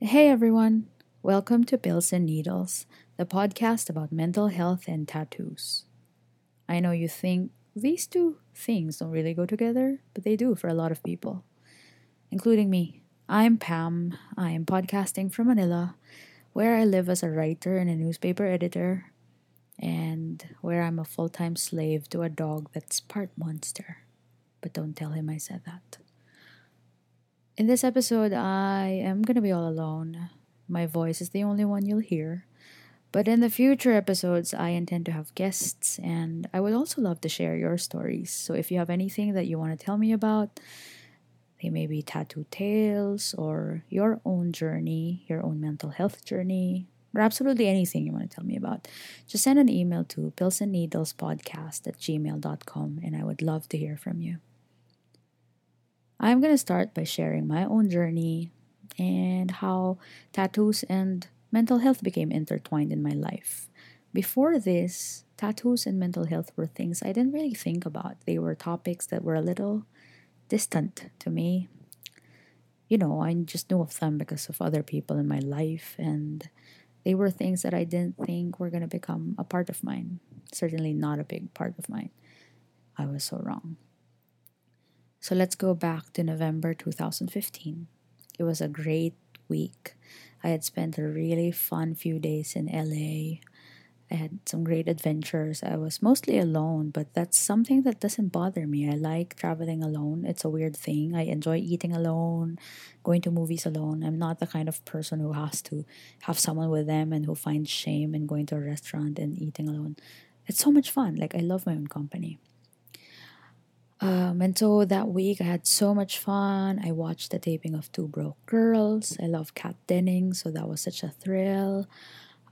Hey everyone, welcome to Pills and Needles, the podcast about mental health and tattoos. I know you think these two things don't really go together, but they do for a lot of people, including me. I'm Pam. I am podcasting from Manila, where I live as a writer and a newspaper editor, and where I'm a full time slave to a dog that's part monster. But don't tell him I said that. In this episode, I am going to be all alone. My voice is the only one you'll hear. But in the future episodes, I intend to have guests, and I would also love to share your stories. So if you have anything that you want to tell me about, they may be tattoo tales or your own journey, your own mental health journey, or absolutely anything you want to tell me about, just send an email to pillsandneedlespodcast at gmail.com, and I would love to hear from you. I'm going to start by sharing my own journey and how tattoos and mental health became intertwined in my life. Before this, tattoos and mental health were things I didn't really think about. They were topics that were a little distant to me. You know, I just knew of them because of other people in my life, and they were things that I didn't think were going to become a part of mine. Certainly not a big part of mine. I was so wrong. So let's go back to November 2015. It was a great week. I had spent a really fun few days in LA. I had some great adventures. I was mostly alone, but that's something that doesn't bother me. I like traveling alone. It's a weird thing. I enjoy eating alone, going to movies alone. I'm not the kind of person who has to have someone with them and who finds shame in going to a restaurant and eating alone. It's so much fun. Like, I love my own company. Um, and so that week I had so much fun. I watched the taping of Two Broke Girls. I love Kat Dennings, so that was such a thrill.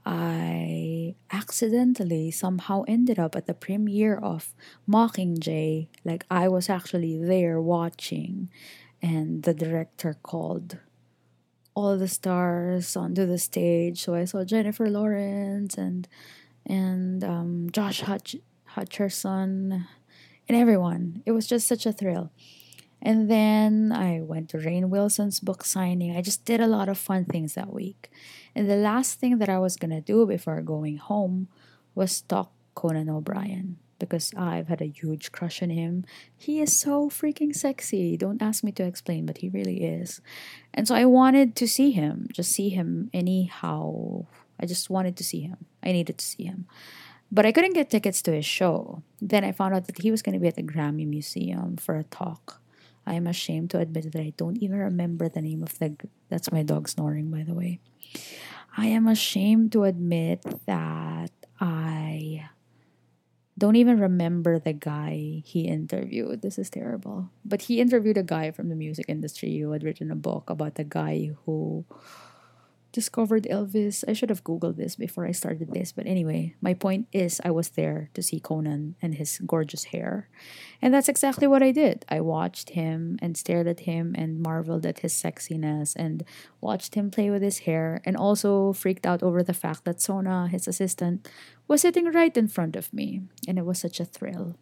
I accidentally somehow ended up at the premiere of Mockingjay. Like I was actually there watching, and the director called all the stars onto the stage. So I saw Jennifer Lawrence and and um, Josh Hutch- Hutcherson and everyone. It was just such a thrill. And then I went to Rainn Wilson's book signing. I just did a lot of fun things that week. And the last thing that I was going to do before going home was talk Conan O'Brien because I've had a huge crush on him. He is so freaking sexy. Don't ask me to explain, but he really is. And so I wanted to see him, just see him anyhow. I just wanted to see him. I needed to see him. But I couldn't get tickets to his show. Then I found out that he was going to be at the Grammy Museum for a talk. I am ashamed to admit that I don't even remember the name of the. That's my dog snoring, by the way. I am ashamed to admit that I don't even remember the guy he interviewed. This is terrible. But he interviewed a guy from the music industry who had written a book about the guy who discovered Elvis. I should have Googled this before I started this. But anyway, my point is I was there to see Conan and his gorgeous hair. And that's exactly what I did. I watched him and stared at him and marveled at his sexiness and watched him play with his hair and also freaked out over the fact that Sona, his assistant, was sitting right in front of me. And it was such a thrill.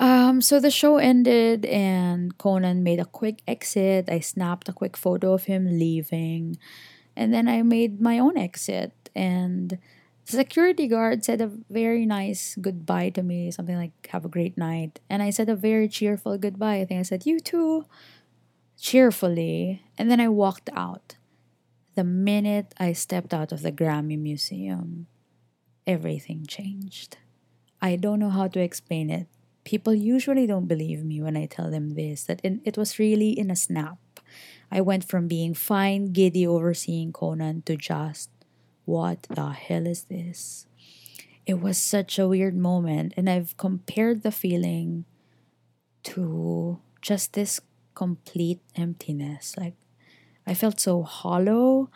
Um, so the show ended and Conan made a quick exit. I snapped a quick photo of him leaving. And then I made my own exit. And the security guard said a very nice goodbye to me, something like, have a great night. And I said a very cheerful goodbye. I think I said, you too, cheerfully. And then I walked out. The minute I stepped out of the Grammy Museum, everything changed. I don't know how to explain it people usually don't believe me when I tell them this, that in, it was really in a snap. I went from being fine, giddy overseeing Conan to just, what the hell is this? It was such a weird moment, and I've compared the feeling to just this complete emptiness. Like, I felt so hollow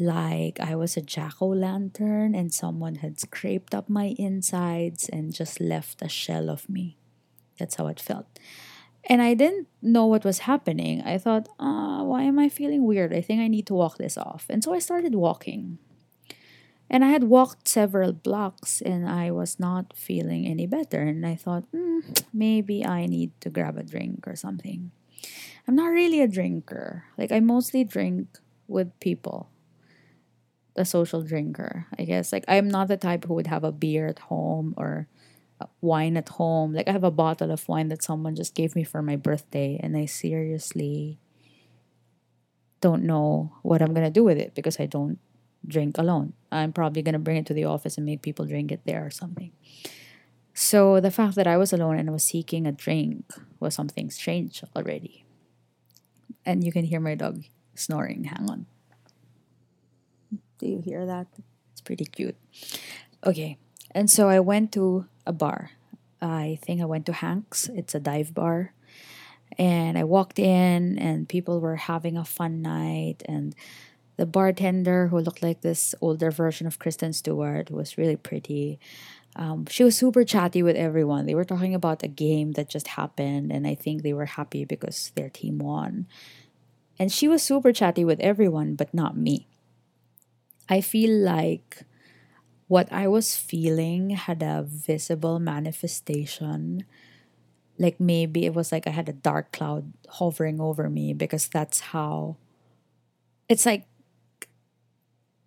like I was a jack o' lantern and someone had scraped up my insides and just left a shell of me. That's how it felt. And I didn't know what was happening. I thought, uh, why am I feeling weird? I think I need to walk this off. And so I started walking. And I had walked several blocks and I was not feeling any better. And I thought, hmm, maybe I need to grab a drink or something. I'm not really a drinker. Like, I mostly drink with people, a social drinker, I guess. Like, I'm not the type who would have a beer at home or wine at home. Like I have a bottle of wine that someone just gave me for my birthday, and I seriously don't know what I'm gonna do with it because I don't drink alone. I'm probably gonna bring it to the office and make people drink it there or something. So the fact that I was alone and was seeking a drink was something strange already. And you can hear my dog snoring. Hang on. Do you hear that? It's pretty cute. Okay. And so I went to a bar. I think I went to Hank's. It's a dive bar. And I walked in and people were having a fun night and the bartender who looked like this older version of Kristen Stewart was really pretty. Um, she was super chatty with everyone. They were talking about a game that just happened, and I think they were happy because their team won. And she was super chatty with everyone, but not me. I feel like what I was feeling had a visible manifestation. Like maybe it was like I had a dark cloud hovering over me because that's how it's like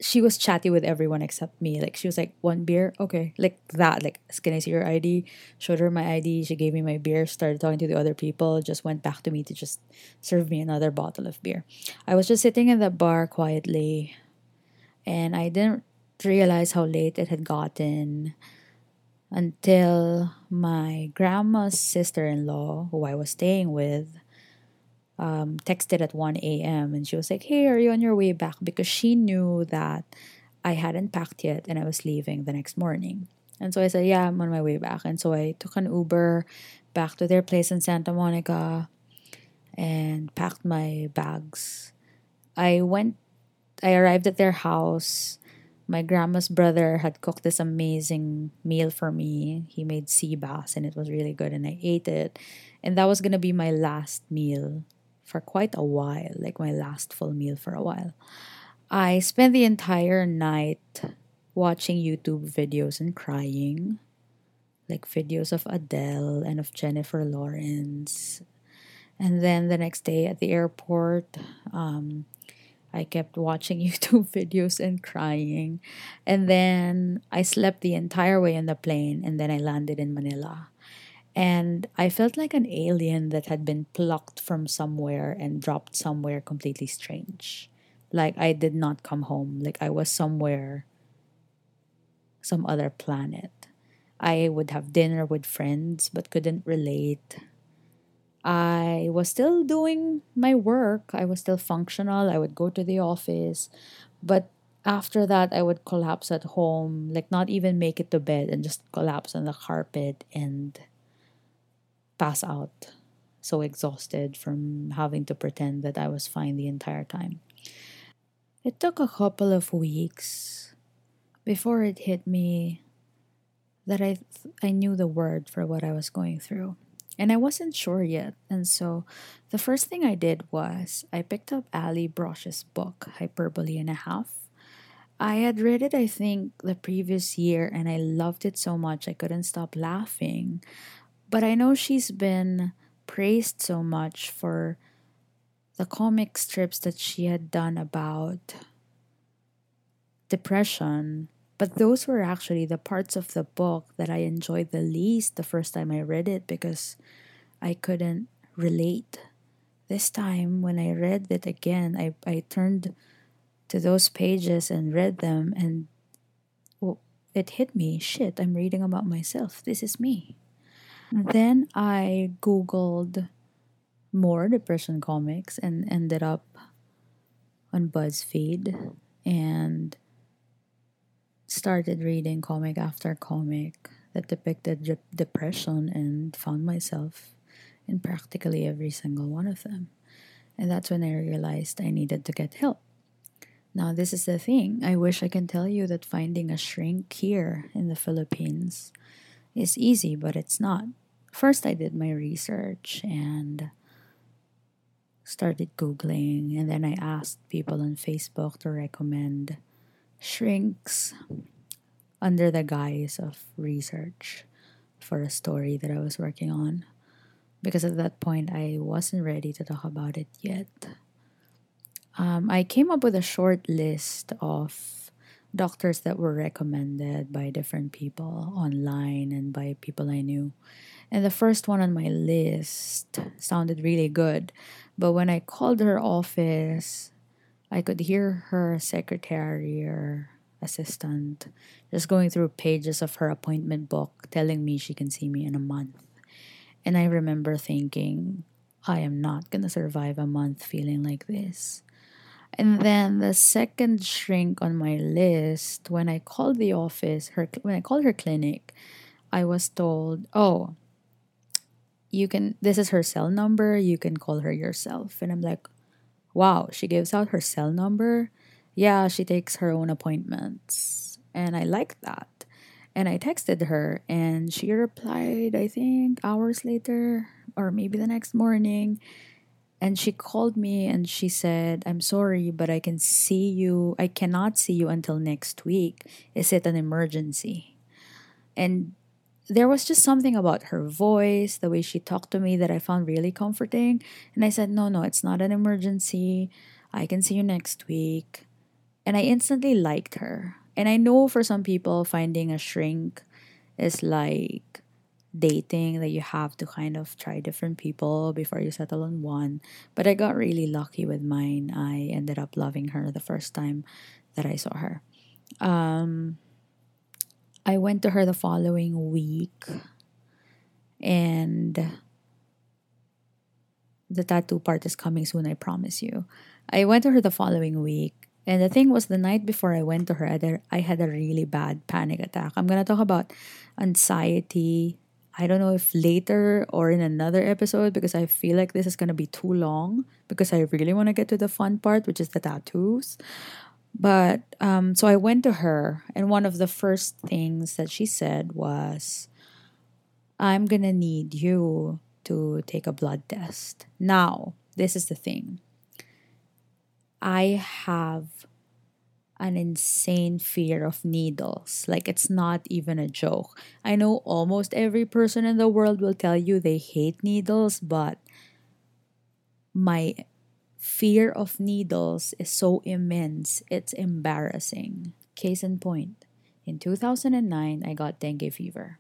she was chatty with everyone except me. Like she was like, one beer, okay, like that. Like, can I see your ID? Showed her my ID. She gave me my beer. Started talking to the other people. Just went back to me to just serve me another bottle of beer. I was just sitting in the bar quietly, and I didn't realize how late it had gotten until my grandma's sister in law, who I was staying with, um, texted at 1 a.m. and she was like, Hey, are you on your way back? Because she knew that I hadn't packed yet and I was leaving the next morning. And so I said, Yeah, I'm on my way back. And so I took an Uber back to their place in Santa Monica and packed my bags. I went, I arrived at their house my grandma's brother had cooked this amazing meal for me. He made sea bass and it was really good and I ate it. And that was going to be my last meal for quite a while, like my last full meal for a while. I spent the entire night watching YouTube videos and crying, like videos of Adele and of Jennifer Lawrence. And then the next day at the airport, um, I kept watching YouTube videos and crying. And then I slept the entire way on the plane and then I landed in Manila. And I felt like an alien that had been plucked from somewhere and dropped somewhere completely strange. Like I did not come home. Like I was somewhere, some other planet. I would have dinner with friends but couldn't relate I was still doing my work. I was still functional. I would go to the office. But after that, I would collapse at home, like not even make it to bed and just collapse on the carpet and pass out. So exhausted from having to pretend that I was fine the entire time. It took a couple of weeks before it hit me that I, th- I knew the word for what I was going through. And I wasn't sure yet. And so the first thing I did was I picked up Allie Brosh's book, Hyperbole and a Half. I had read it, I think, the previous year, and I loved it so much I couldn't stop laughing. But I know she's been praised so much for the comic strips that she had done about depression but those were actually the parts of the book that I enjoyed the least the first time I read it because I couldn't relate. This time, when I read it again, I, I turned to those pages and read them, and well, it hit me shit, I'm reading about myself. This is me. Mm-hmm. Then I Googled more depression comics and ended up on BuzzFeed and started reading comic after comic that depicted de- depression and found myself in practically every single one of them. And that's when I realized I needed to get help. Now, this is the thing. I wish I can tell you that finding a shrink here in the Philippines is easy, but it's not. first I did my research and started Googling, and then I asked people on Facebook to recommend shrinks under the guise of research for a story that I was working on. Because at that point, I wasn't ready to talk about it yet. Um, I came up with a short list of doctors that were recommended by different people online and by people I knew. And the first one on my list sounded really good. But when I called her office, I could hear her secretary or assistant just going through pages of her appointment book telling me she can see me in a month. And I remember thinking, I am not going to survive a month feeling like this. And then the second shrink on my list, when I called the office, her when I called her clinic, I was told, "Oh, you can this is her cell number, you can call her yourself." And I'm like, "Wow, she gives out her cell number?" Yeah, she takes her own appointments. And I like that. And I texted her and she replied, I think, hours later or maybe the next morning. And she called me and she said, I'm sorry, but I can see you. I cannot see you until next week. Is it an emergency? And there was just something about her voice, the way she talked to me that I found really comforting. And I said, No, no, it's not an emergency. I can see you next week. And I instantly liked her. And I know for some people, finding a shrink is like dating that you have to kind of try different people before you settle on one. But I got really lucky with mine. I ended up loving her the first time that I saw her. Um, I went to her the following week and the tattoo part is coming soon, I promise you. I went to her the following week and the thing was, the night before I went to her, I had a really bad panic attack. I'm going to talk about anxiety. I don't know if later or in another episode because I feel like this is going to be too long because I really want to get to the fun part, which is the tattoos. But um, so I went to her, and one of the first things that she said was, I'm to need you to take a blood test. Now, this is the thing I have an insane fear of needles. Like it's not even a joke. I know almost every person in the world will tell you they hate needles, but my fear of needles is so immense, it's embarrassing. Case in point, in 2009, I got dengue fever.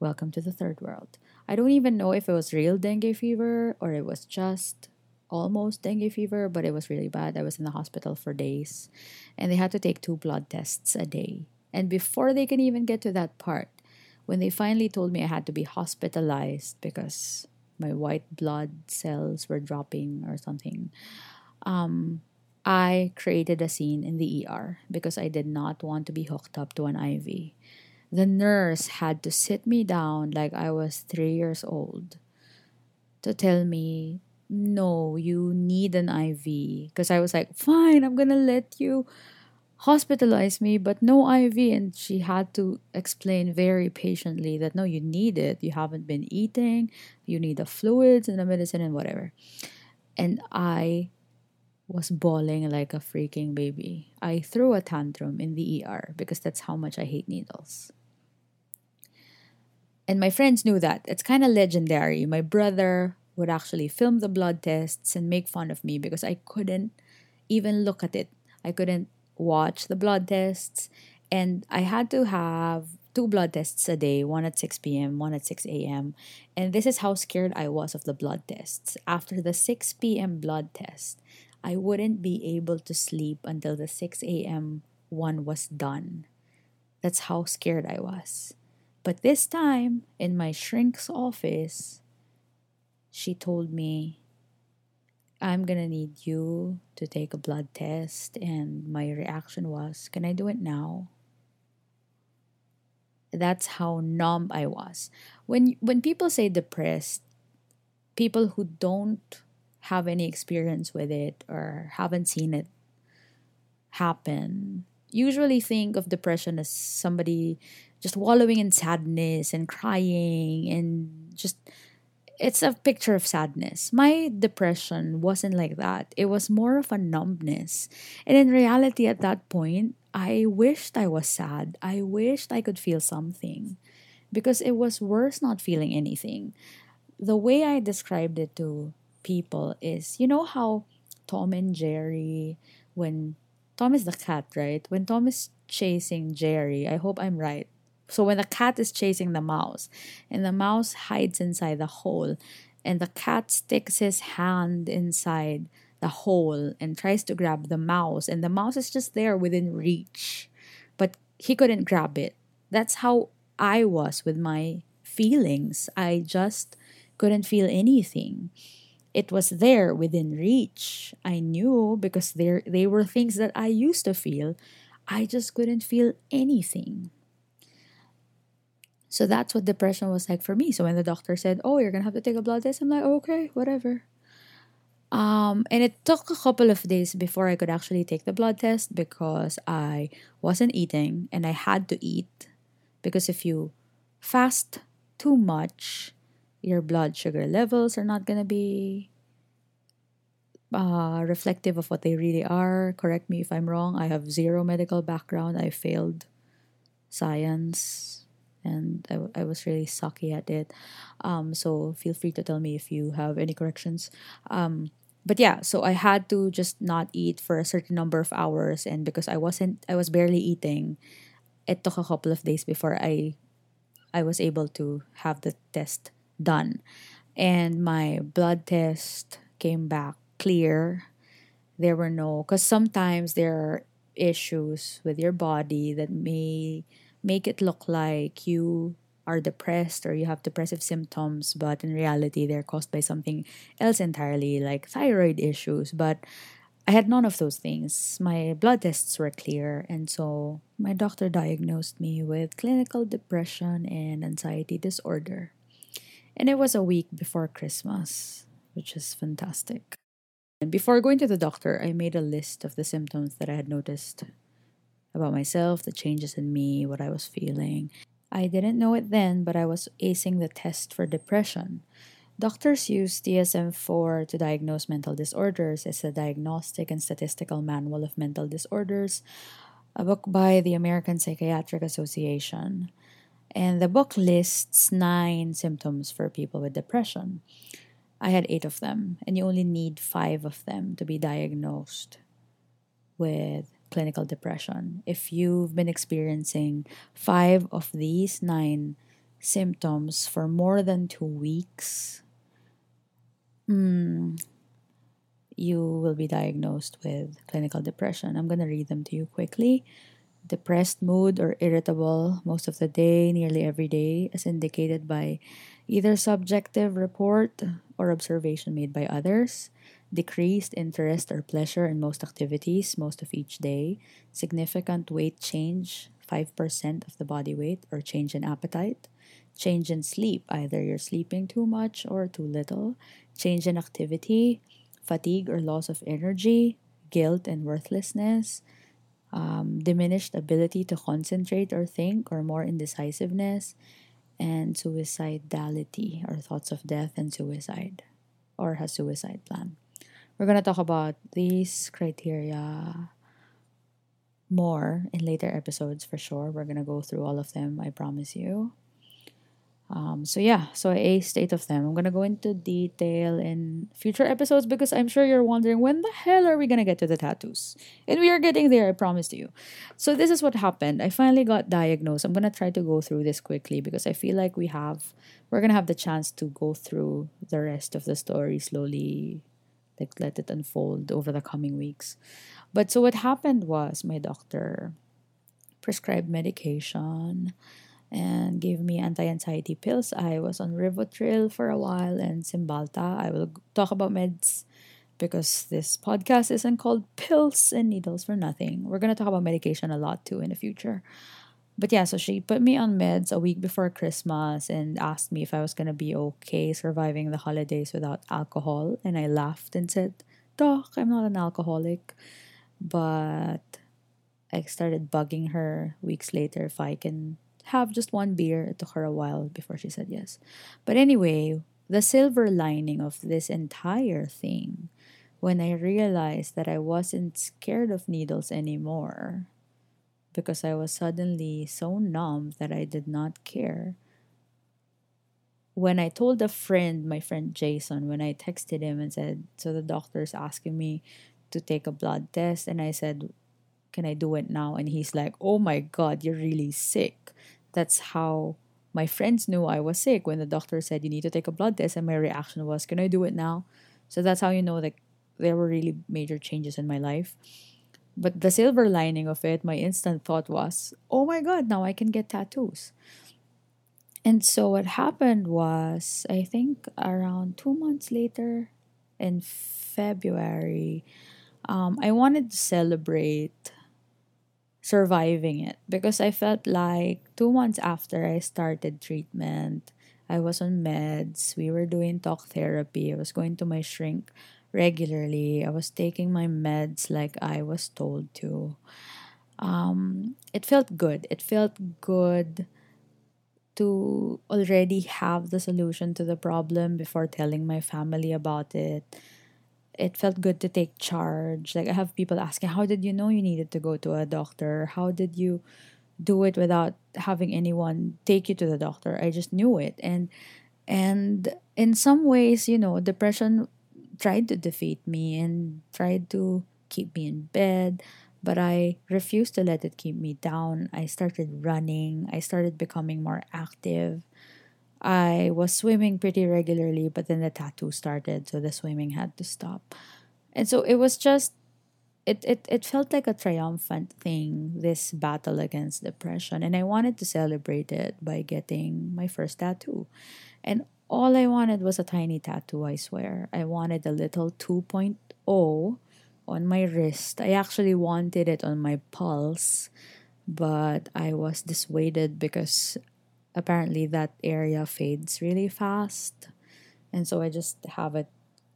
Welcome to the third world. I don't even know if it was real dengue fever or it was just almost dengue fever, but it was really bad. I was in the hospital for days, and they had to take two blood tests a day. And before they can even get to that part, when they finally told me I had to be hospitalized because my white blood cells were dropping or something, um, I created a scene in the ER because I did not want to be hooked up to an IV. The nurse had to sit me down like I was three years old to tell me no, you need an IV. Because I was like, fine, I'm going to let you hospitalize me, but no IV. And she had to explain very patiently that no, you need it. You haven't been eating, you need the fluids and the medicine and whatever. And I was bawling like a freaking baby. I threw a tantrum in the ER because that's how much I hate needles. And my friends knew that. It's kind of legendary. My brother, would actually film the blood tests and make fun of me because I couldn't even look at it. I couldn't watch the blood tests. And I had to have two blood tests a day, one at 6 p.m., one at 6 a.m. And this is how scared I was of the blood tests. After the 6 p.m. blood test, I wouldn't be able to sleep until the 6 a.m. one was done. That's how scared I was. But this time, in my shrink's office, she told me, I'm gonna need you to take a blood test. And my reaction was, Can I do it now? That's how numb I was. When when people say depressed, people who don't have any experience with it or haven't seen it happen, usually think of depression as somebody just wallowing in sadness and crying and just it's a picture of sadness. My depression wasn't like that. It was more of a numbness. And in reality, at that point, I wished I was sad. I wished I could feel something because it was worse not feeling anything. The way I described it to people is you know how Tom and Jerry, when Tom is the cat, right? When Tom is chasing Jerry, I hope I'm right. So when the cat is chasing the mouse and the mouse hides inside the hole and the cat sticks his hand inside the hole and tries to grab the mouse and the mouse is just there within reach but he couldn't grab it. That's how I was with my feelings. I just couldn't feel anything. It was there within reach. I knew because there they were things that I used to feel. I just couldn't feel anything. So that's what depression was like for me. So when the doctor said, "Oh, you're gonna have to take a blood test," I'm like, "Okay, whatever." Um, and it took a couple of days before I could actually take the blood test because I wasn't eating and I had to eat because if you fast too much, your blood sugar levels are not gonna be uh, reflective of what they really are. Correct me if I'm wrong. I have zero medical background. I failed science and I, I was really sucky at it. Um, so feel free to tell me if you have any corrections. Um, but yeah, so I had to just not eat for a certain number of hours, and because I wasn't, I was barely eating. It took a couple of days before I, I was able to have the test done, and my blood test came back clear. There were no, because sometimes there are issues with your body that may make it look like you are depressed or you have depressive symptoms, but in reality, they're caused by something else entirely, like thyroid issues. But I had none of those things. My blood tests were clear, and so my doctor diagnosed me with clinical depression and anxiety disorder. And it was a week before Christmas, which is fantastic. And before going to the doctor, I made a list of the symptoms that I had noticed about myself, the changes in me, what I was feeling. I didn't know it then, but I was acing the test for depression. Doctors use DSM 4 to diagnose mental disorders. It's a diagnostic and statistical manual of mental disorders, a book by the American Psychiatric Association. And the book lists nine symptoms for people with depression. I had eight of them, and you only need five of them to be diagnosed with clinical depression. If you've been experiencing five of these nine symptoms for more than two weeks, mm, you will be diagnosed with clinical depression. I'm going to read them to you quickly. Depressed mood or irritable most of the day, nearly every day, as indicated by either subjective report or observation made by others decreased interest or pleasure in most activities most of each day, significant weight change, 5% of the body weight, or change in appetite, change in sleep, either you're sleeping too much or too little, change in activity, fatigue or loss of energy, guilt and worthlessness, um, diminished ability to concentrate or think, or more indecisiveness, and suicidality or thoughts of death and suicide or a suicide plan. We're going to talk about these criteria more in later episodes for sure. We're going to go through all of them, I promise you. Um, so yeah, so a state of them. I'm gonna go into detail in future episodes because I'm sure you're wondering when the hell are we gonna get to the tattoos? And we are getting there, I promise you. So this is what happened. I finally got diagnosed. I'm gonna try to go through this quickly because I feel like we have we're gonna have the chance to go through the rest of the story slowly like let it unfold over the coming weeks. But so what happened was my doctor prescribed medication and gave me anti-anxiety pills. I was on Rivotril for a while and Cymbalta. I will talk about meds because this podcast isn't called pills and needles for nothing. We're going to talk about medication a lot too in the future but yeah, so she put me on meds a week before Christmas and asked me if I was gonna be okay surviving the holidays without alcohol. And I laughed and said, Doc, I'm not an alcoholic. But I started bugging her weeks later if I can have just one beer. It took her a while before she said yes. But anyway, the silver lining of this entire thing, when I realized that I wasn't scared of needles anymore, because I was suddenly so numb that I did not care. When I told a friend, my friend Jason, when I texted him and said, So the doctor's asking me to take a blood test, and I said, Can I do it now? And he's like, Oh my God, you're really sick. That's how my friends knew I was sick when the doctor said, You need to take a blood test. And my reaction was, Can I do it now? So that's how you know that there were really major changes in my life. But the silver lining of it, my instant thought was, oh my God, now I can get tattoos. And so what happened was, I think around two months later, in February, um, I wanted to celebrate surviving it because I felt like two months after I started treatment, I was on meds, we were doing talk therapy, I was going to my shrink regularly. I was taking my meds like I was told to. Um, it felt good. It felt good to already have the solution to the problem before telling my family about it. It felt good to take charge. Like I have people asking, How did you know you needed to go to a doctor? How did you do it without having anyone take you to the doctor? I just knew it. And and in some ways, you know, depression tried to defeat me and tried to keep me in bed, but I refused to let it keep me down. I started running, I started becoming more active. I was swimming pretty regularly, but then the tattoo started, so the swimming had to stop. And so it was just it, it, it felt like a triumphant thing, this battle against depression. And I wanted to celebrate it by getting my first tattoo. And all I wanted was a tiny tattoo, I swear. I wanted a little 2.0 on my wrist. I actually wanted it on my pulse, but I was dissuaded because apparently that area fades really fast. And so I just have it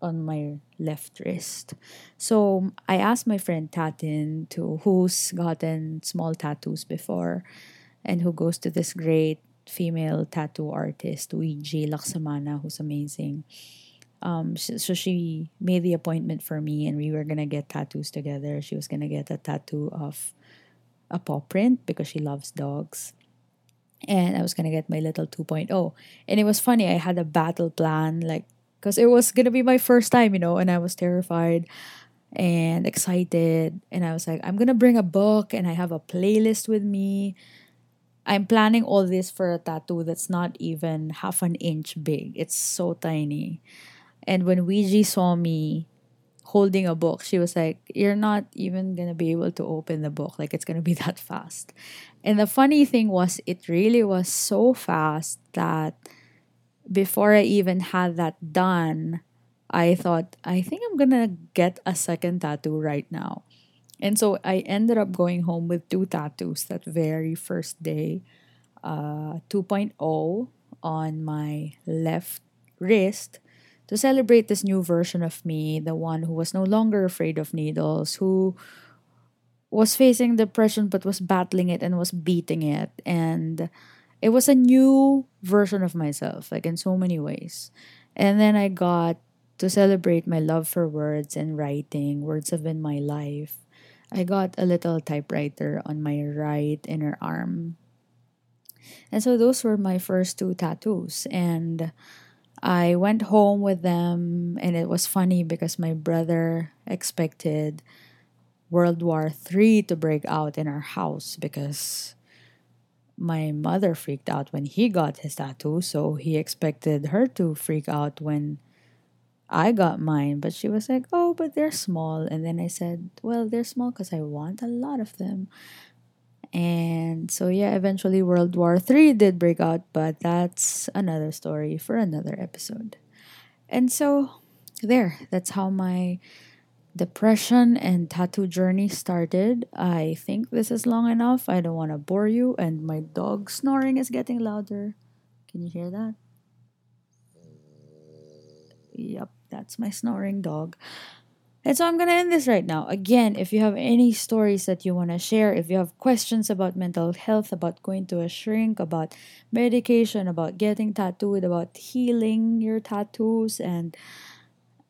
on my left wrist. So um, I asked my friend Tatin to who's gotten small tattoos before and who goes to this great female tattoo artist, Wiji Lacsamana, who's amazing. Um, so she made the appointment for me, and we were gonna get tattoos together. She was gonna get a tattoo of a paw print because she loves dogs, and I was gonna get my little 2.0. And it was funny. I had a battle plan, like, because it was gonna be my first time, you know, and I was terrified and excited, and I was like, I'm gonna bring a book, and I have a playlist with me I'm planning all this for a tattoo that's not even half an inch big. It's so tiny. And when Wiji saw me holding a book, she was like, You're not even gonna be able to open the book. Like, it's gonna be that fast. And the funny thing was, it really was so fast that before I even had that done, I thought, I think I'm gonna get a second tattoo right now. And so I ended up going home with two tattoos that very first day. Uh, 2.0 on my left wrist to celebrate this new version of me, the one who was no longer afraid of needles, who was facing depression but was battling it and was beating it. And it was a new version of myself, like in so many ways. And then I got to celebrate my love for words and writing. Words have been my life. I got a little typewriter on my right inner arm. And so those were my first two tattoos. And I went home with them, and it was funny because my brother expected World War III to break out in our house because my mother freaked out when he got his tattoo. So he expected her to freak out when I got mine, but she was like, "Oh, but they're small." And then I said, "Well, they're small because I want a lot of them." And so yeah, eventually World War Three did break out, but that's another story for another episode. And so there, that's how my depression and tattoo journey started. I think this is long enough. I don't want to bore you, and my dog snoring is getting louder. Can you hear that? Yep. That's my snoring dog. And so I'm going to end this right now. Again, if you have any stories that you want to share, if you have questions about mental health, about going to a shrink, about medication, about getting tattooed, about healing your tattoos, and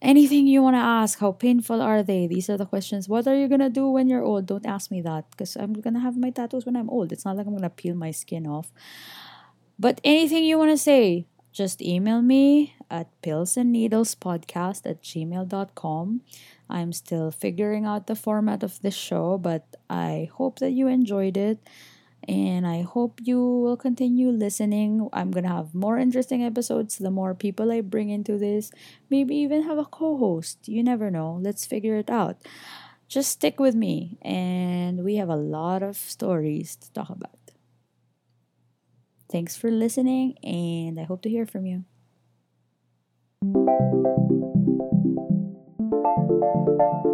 anything you want to ask, how painful are they? These are the questions. What are you going to do when you're old? Don't ask me that because I'm going to have my tattoos when I'm old. It's not like I'm going to peel my skin off. But anything you want to say, just email me at pillsandneedlespodcast at gmail.com. I'm still figuring out the format of this show, but I hope that you enjoyed it. And I hope you will continue listening. I'm going to have more interesting episodes the more people I bring into this. Maybe even have a co host. You never know. Let's figure it out. Just stick with me, and we have a lot of stories to talk about. Thanks for listening, and I hope to hear from you. Thank you.